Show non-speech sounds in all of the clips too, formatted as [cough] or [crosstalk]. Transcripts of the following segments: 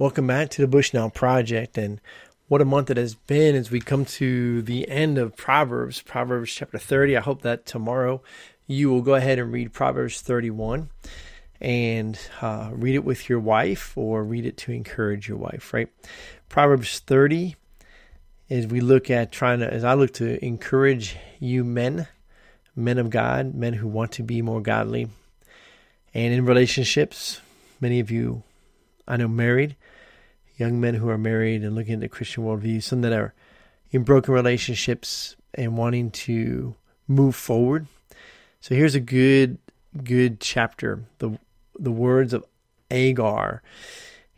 Welcome back to the Bushnell Project, and what a month it has been as we come to the end of Proverbs, Proverbs chapter 30. I hope that tomorrow you will go ahead and read Proverbs 31 and uh, read it with your wife or read it to encourage your wife, right? Proverbs 30, as we look at trying to, as I look to encourage you men, men of God, men who want to be more godly, and in relationships, many of you I know married, young men who are married and looking at the Christian worldview, some that are in broken relationships and wanting to move forward. So here's a good, good chapter. The the words of Agur.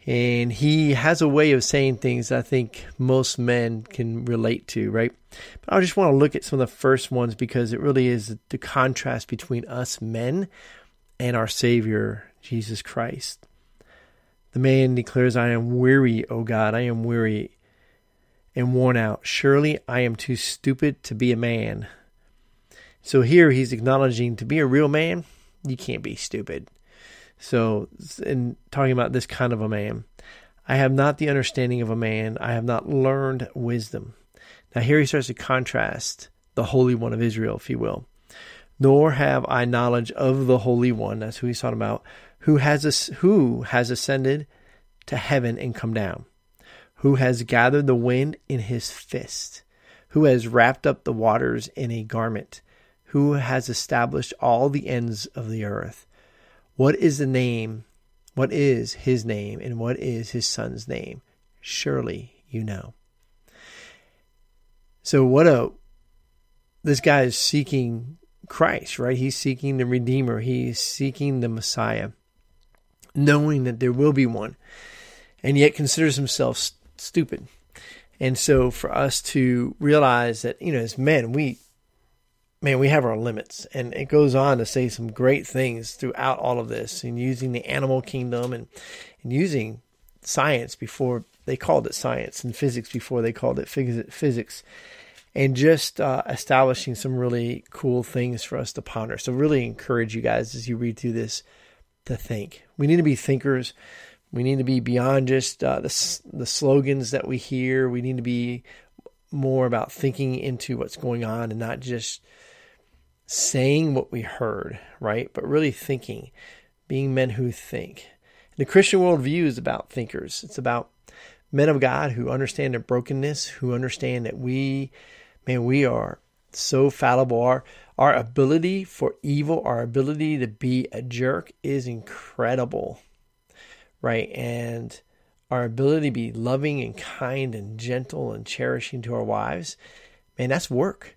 And he has a way of saying things I think most men can relate to, right? But I just want to look at some of the first ones because it really is the contrast between us men and our Savior, Jesus Christ. The man declares, I am weary, O God, I am weary and worn out. Surely I am too stupid to be a man. So here he's acknowledging to be a real man, you can't be stupid. So, in talking about this kind of a man, I have not the understanding of a man, I have not learned wisdom. Now, here he starts to contrast the Holy One of Israel, if you will. Nor have I knowledge of the Holy One, that's who he's talking about, who has who has ascended to heaven and come down, who has gathered the wind in his fist, who has wrapped up the waters in a garment, who has established all the ends of the earth. What is the name? What is his name and what is his son's name? Surely you know. So what a this guy is seeking Christ, right? He's seeking the Redeemer. He's seeking the Messiah knowing that there will be one, and yet considers himself st- stupid. And so, for us to realize that, you know, as men, we, man, we have our limits. And it goes on to say some great things throughout all of this, and using the animal kingdom and, and using science before they called it science, and physics before they called it physics and just uh, establishing some really cool things for us to ponder. So, really encourage you guys as you read through this to think. We need to be thinkers. We need to be beyond just uh, the the slogans that we hear. We need to be more about thinking into what's going on and not just saying what we heard, right? But really thinking, being men who think. The Christian worldview is about thinkers. It's about men of God who understand their brokenness, who understand that we, man, we are so fallible. Our our ability for evil, our ability to be a jerk is incredible, right? And our ability to be loving and kind and gentle and cherishing to our wives, man, that's work.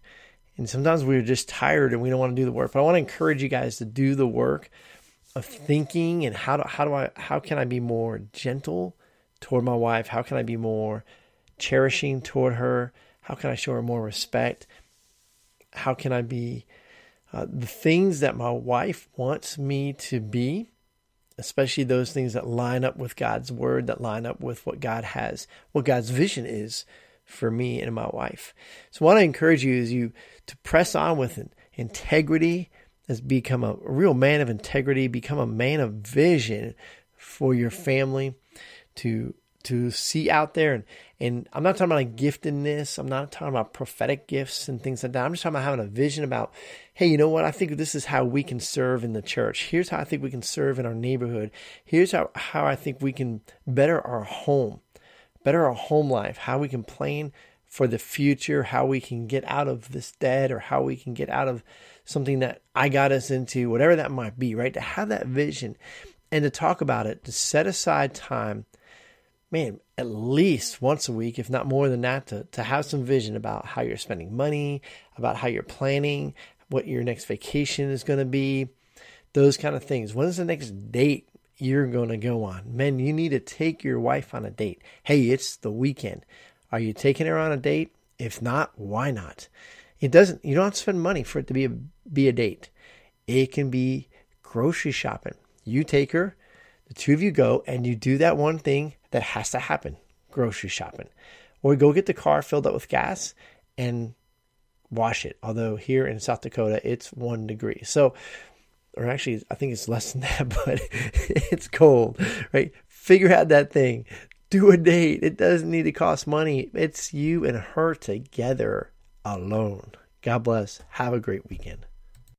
And sometimes we're just tired and we don't want to do the work. But I want to encourage you guys to do the work of thinking and how do how do I how can I be more gentle toward my wife? How can I be more cherishing toward her? How can I show her more respect? how can I be uh, the things that my wife wants me to be, especially those things that line up with God's word, that line up with what God has, what God's vision is for me and my wife. So, what I encourage you is you to press on with integrity, as become a real man of integrity, become a man of vision for your family, to to see out there and and I'm not talking about like giftedness. I'm not talking about prophetic gifts and things like that. I'm just talking about having a vision about, hey, you know what? I think this is how we can serve in the church. Here's how I think we can serve in our neighborhood. Here's how, how I think we can better our home, better our home life, how we can plan for the future, how we can get out of this debt or how we can get out of something that I got us into, whatever that might be, right? To have that vision and to talk about it, to set aside time man, at least once a week, if not more than that, to, to have some vision about how you're spending money, about how you're planning, what your next vacation is going to be, those kind of things. When is the next date you're going to go on? Men, you need to take your wife on a date. Hey, it's the weekend. Are you taking her on a date? If not, why not? It doesn't, you don't have to spend money for it to be a, be a date. It can be grocery shopping. You take her, the two of you go, and you do that one thing that has to happen grocery shopping. Or go get the car filled up with gas and wash it. Although here in South Dakota, it's one degree. So, or actually, I think it's less than [laughs] that, but [laughs] it's cold, right? Figure out that thing. Do a date. It doesn't need to cost money. It's you and her together alone. God bless. Have a great weekend.